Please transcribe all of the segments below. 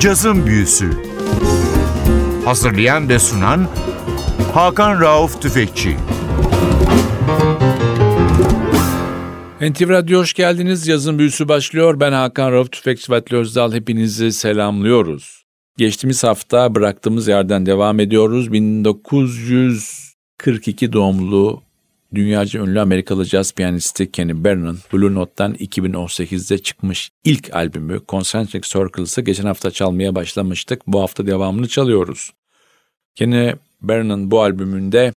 Cazın Büyüsü Hazırlayan ve sunan Hakan Rauf Tüfekçi NTV Radyo hoş geldiniz. Yazın büyüsü başlıyor. Ben Hakan Rauf Tüfekçi ve Özdal. Hepinizi selamlıyoruz. Geçtiğimiz hafta bıraktığımız yerden devam ediyoruz. 1942 doğumlu dünyaca ünlü Amerikalı caz piyanisti Kenny Barron'ın Blue Note'dan 2018'de çıkmış ilk albümü Concentric Circles'ı geçen hafta çalmaya başlamıştık. Bu hafta devamını çalıyoruz. Kenny Barron'ın bu albümünde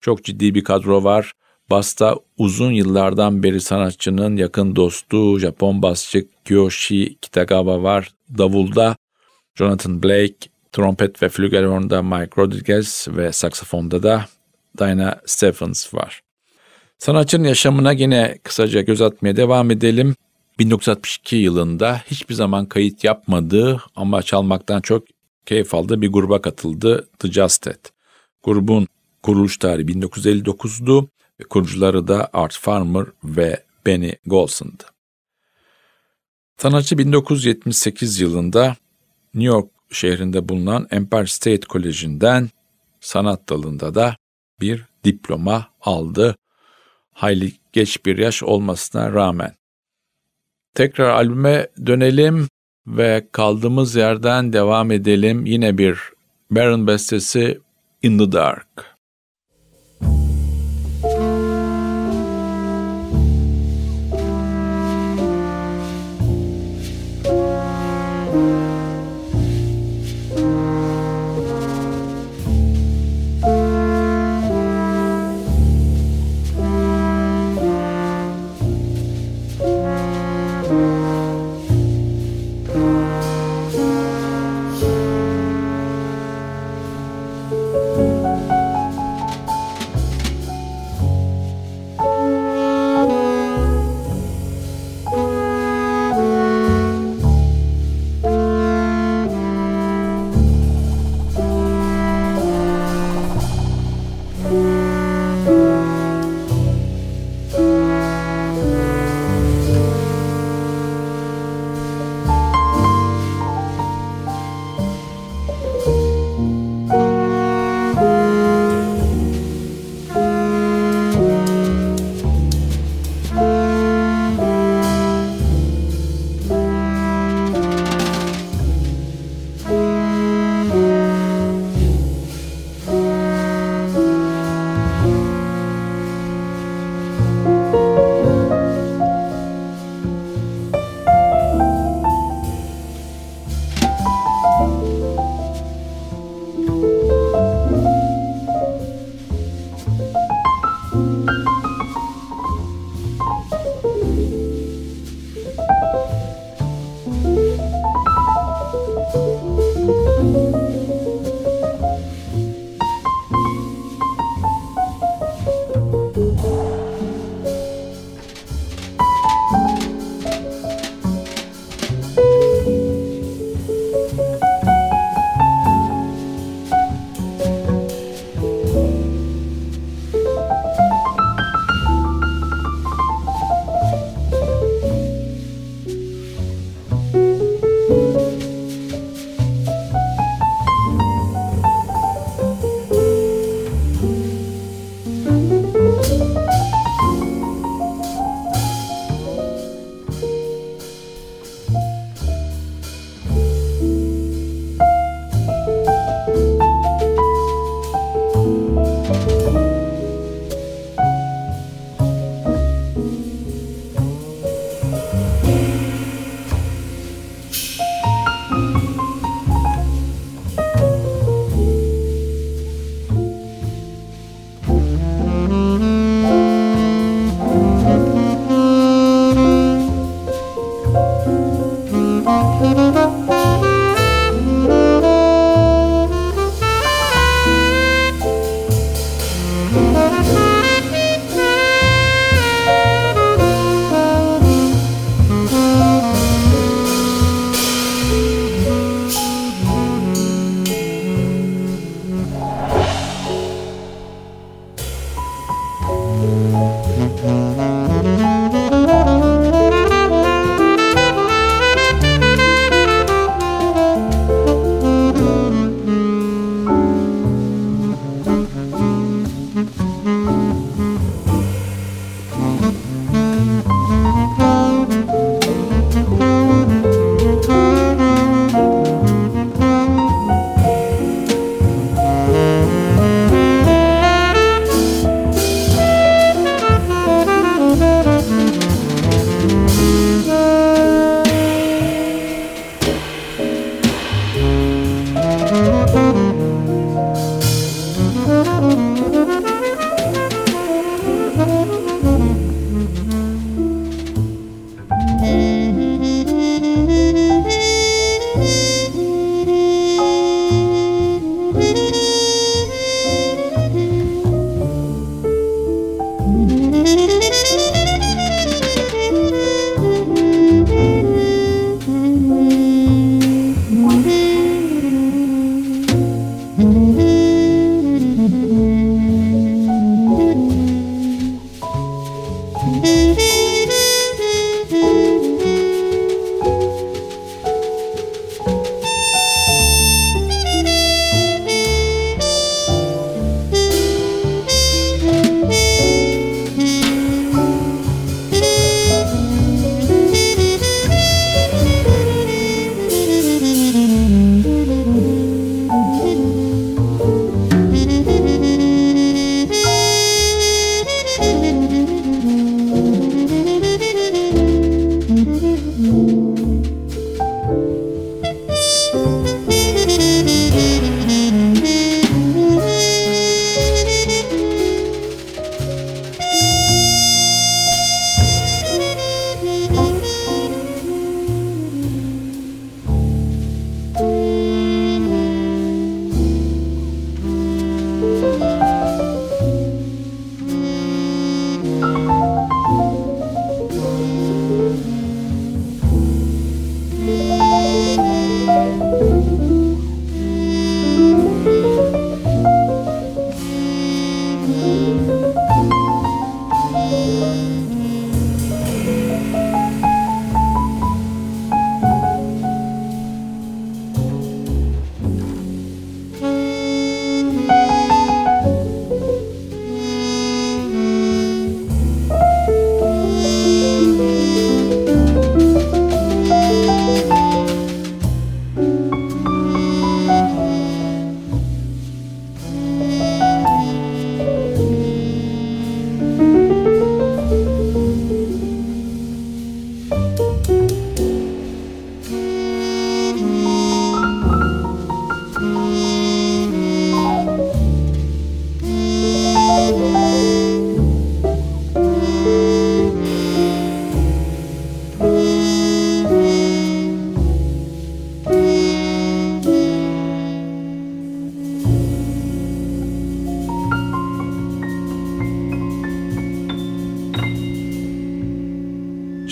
çok ciddi bir kadro var. Basta uzun yıllardan beri sanatçının yakın dostu Japon basçı Kyoshi Kitagawa var. Davulda Jonathan Blake, trompet ve flügelhornda Mike Rodriguez ve saksafonda da Diana Stephens var. Sanatçının yaşamına yine kısaca göz atmaya devam edelim. 1962 yılında hiçbir zaman kayıt yapmadığı ama çalmaktan çok keyif aldığı bir gruba katıldı The Justed. Grubun kuruluş tarihi 1959'du ve kurucuları da Art Farmer ve Benny Golson'dı. Sanatçı 1978 yılında New York şehrinde bulunan Empire State College'inden sanat dalında da bir diploma aldı. Hayli geç bir yaş olmasına rağmen. Tekrar albüme dönelim ve kaldığımız yerden devam edelim. Yine bir Baron bestesi In the Dark.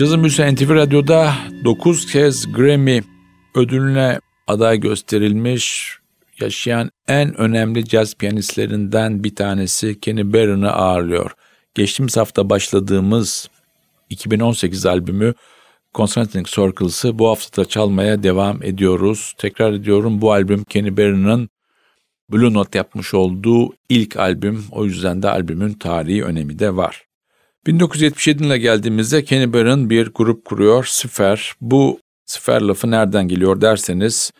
Cazın Büyüsü NTV Radyo'da 9 kez Grammy ödülüne aday gösterilmiş yaşayan en önemli caz piyanistlerinden bir tanesi Kenny Barron'ı ağırlıyor. Geçtiğimiz hafta başladığımız 2018 albümü Concentric Circles'ı bu hafta da çalmaya devam ediyoruz. Tekrar ediyorum bu albüm Kenny Barron'ın Blue Note yapmış olduğu ilk albüm. O yüzden de albümün tarihi önemi de var. 1977 ile geldiğimizde Kenny Barron bir grup kuruyor, Sfer. Bu Sfer lafı nereden geliyor derseniz,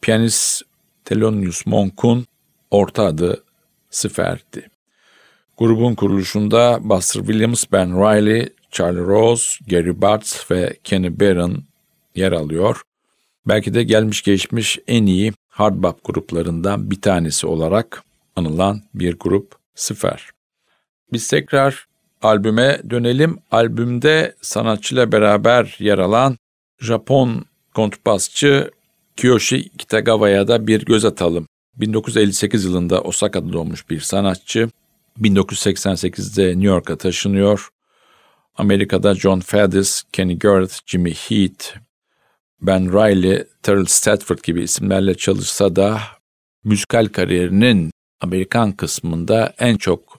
piyanist Thelonious Monk'un orta adı Sfer'di. Grubun kuruluşunda Buster Williams, Ben Riley, Charlie Rose, Gary Bartz ve Kenny Barron yer alıyor. Belki de gelmiş geçmiş en iyi hard bop gruplarından bir tanesi olarak anılan bir grup Sfer. Biz tekrar albüme dönelim. Albümde sanatçıyla beraber yer alan Japon kontrbasçı Kiyoshi Kitagawa'ya da bir göz atalım. 1958 yılında Osaka'da doğmuş bir sanatçı. 1988'de New York'a taşınıyor. Amerika'da John Faddis, Kenny Garrett, Jimmy Heath, Ben Riley, Terrell Stafford gibi isimlerle çalışsa da müzikal kariyerinin Amerikan kısmında en çok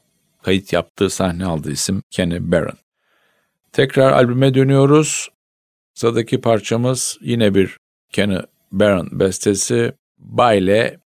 kayıt yaptığı sahne aldığı isim Kenny Barron. Tekrar albüme dönüyoruz. Sıradaki parçamız yine bir Kenny Barron bestesi Baile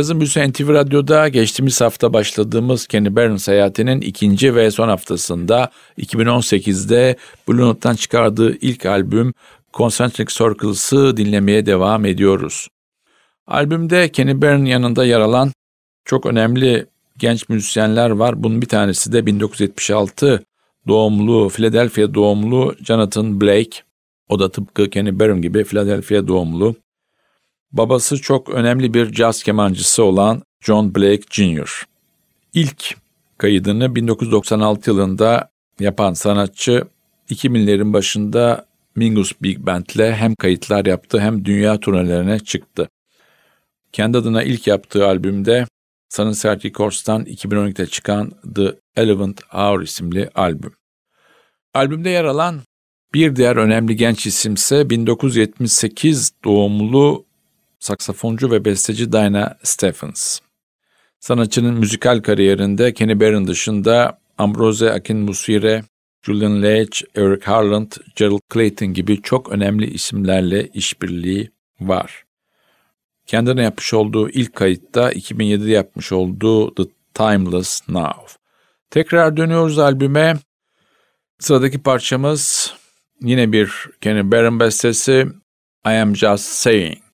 Cazın Büyüsü NTV Radyo'da geçtiğimiz hafta başladığımız Kenny Barron seyahatinin ikinci ve son haftasında 2018'de Blue Note'dan çıkardığı ilk albüm Concentric Circles'ı dinlemeye devam ediyoruz. Albümde Kenny Barron yanında yer alan çok önemli genç müzisyenler var. Bunun bir tanesi de 1976 doğumlu, Philadelphia doğumlu Jonathan Blake. O da tıpkı Kenny Barron gibi Philadelphia doğumlu. Babası çok önemli bir caz kemancısı olan John Blake Jr. İlk kaydını 1996 yılında yapan sanatçı 2000'lerin başında Mingus Big Band'le hem kayıtlar yaptı hem dünya turnelerine çıktı. Kendi adına ilk yaptığı albümde Sunset Records'tan 2012'de çıkan The Eleventh Hour isimli albüm. Albümde yer alan bir diğer önemli genç isimse 1978 doğumlu saksafoncu ve besteci Dinah Stephens. Sanatçının müzikal kariyerinde Kenny Barron dışında Ambrose Akinmusire, Julian Leitch, Eric Harland, Gerald Clayton gibi çok önemli isimlerle işbirliği var. Kendine yapmış olduğu ilk kayıtta 2007'de yapmış olduğu The Timeless Now. Tekrar dönüyoruz albüme. Sıradaki parçamız yine bir Kenny Barron bestesi I Am Just Saying.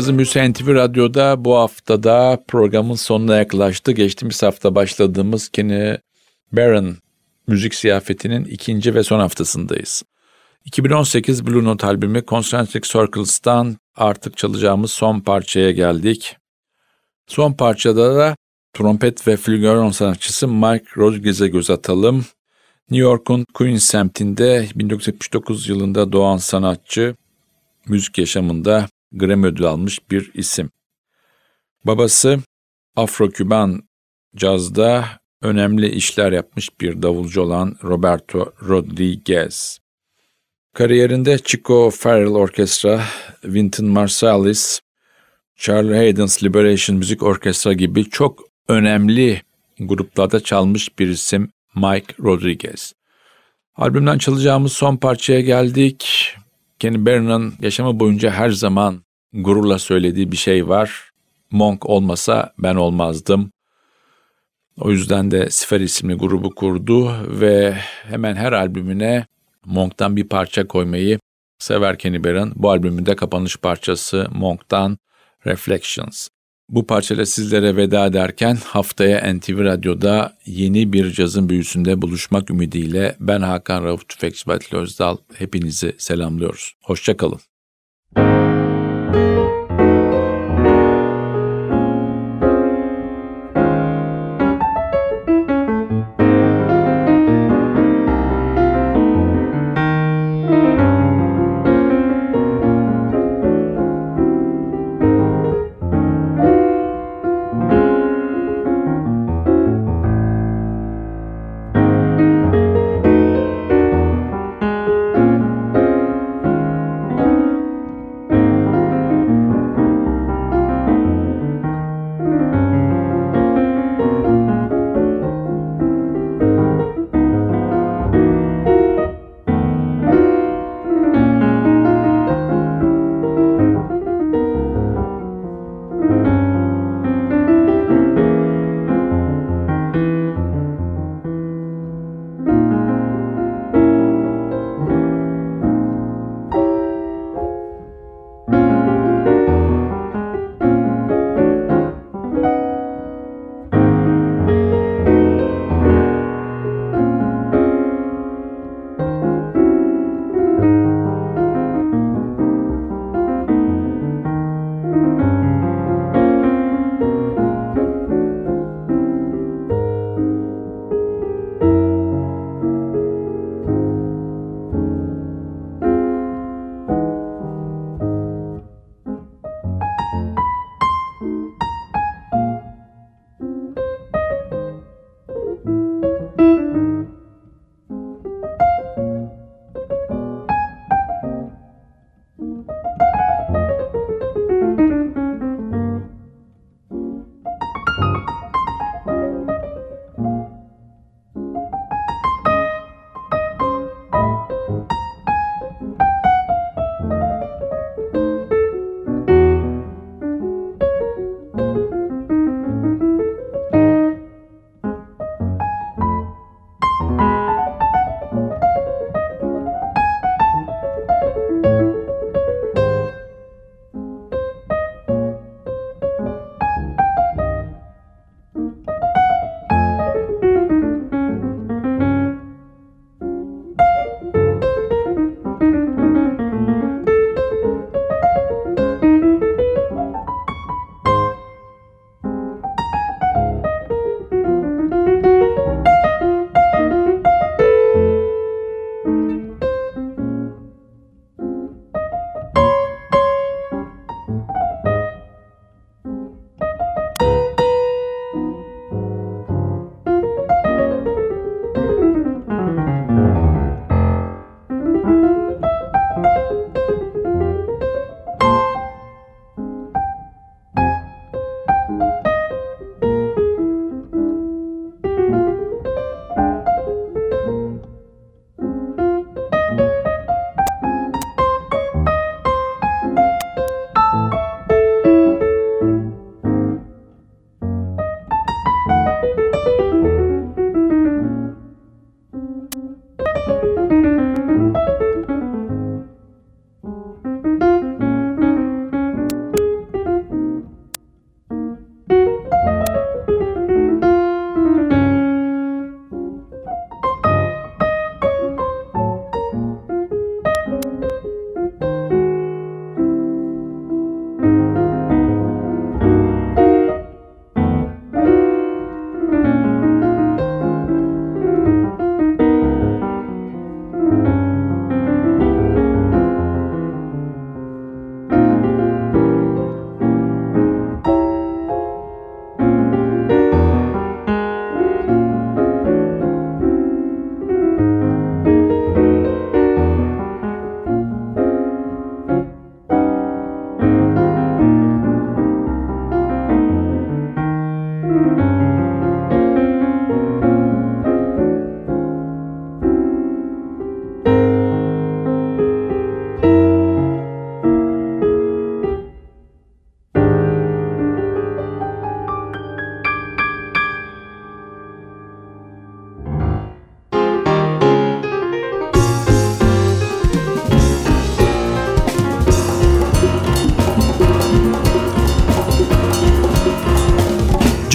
Cazın Büyüsü NTV Radyo'da bu haftada programın sonuna yaklaştı. Geçtiğimiz hafta başladığımız Kenny Barron müzik ziyafetinin ikinci ve son haftasındayız. 2018 Blue Note albümü Concentric Circles'tan artık çalacağımız son parçaya geldik. Son parçada da trompet ve flügelhorn sanatçısı Mike Rodriguez'e göz atalım. New York'un Queens semtinde 1979 yılında doğan sanatçı, müzik yaşamında Grammy ödül almış bir isim. Babası Afro-Küban cazda önemli işler yapmış bir davulcu olan Roberto Rodriguez. Kariyerinde Chico Farrell Orkestra, Wynton Marsalis, Charlie Hayden's Liberation Müzik Orkestra gibi çok önemli gruplarda çalmış bir isim Mike Rodriguez. Albümden çalacağımız son parçaya geldik. Kenny Barron'ın yaşamı boyunca her zaman gururla söylediği bir şey var. Monk olmasa ben olmazdım. O yüzden de Sfer isimli grubu kurdu ve hemen her albümüne Monk'tan bir parça koymayı sever Kenny Barron. Bu albümünde kapanış parçası Monk'tan Reflections. Bu parçayla sizlere veda ederken haftaya NTV Radyo'da yeni bir cazın büyüsünde buluşmak ümidiyle ben Hakan Rauf Tüfekçi Batil Özdal hepinizi selamlıyoruz. Hoşçakalın.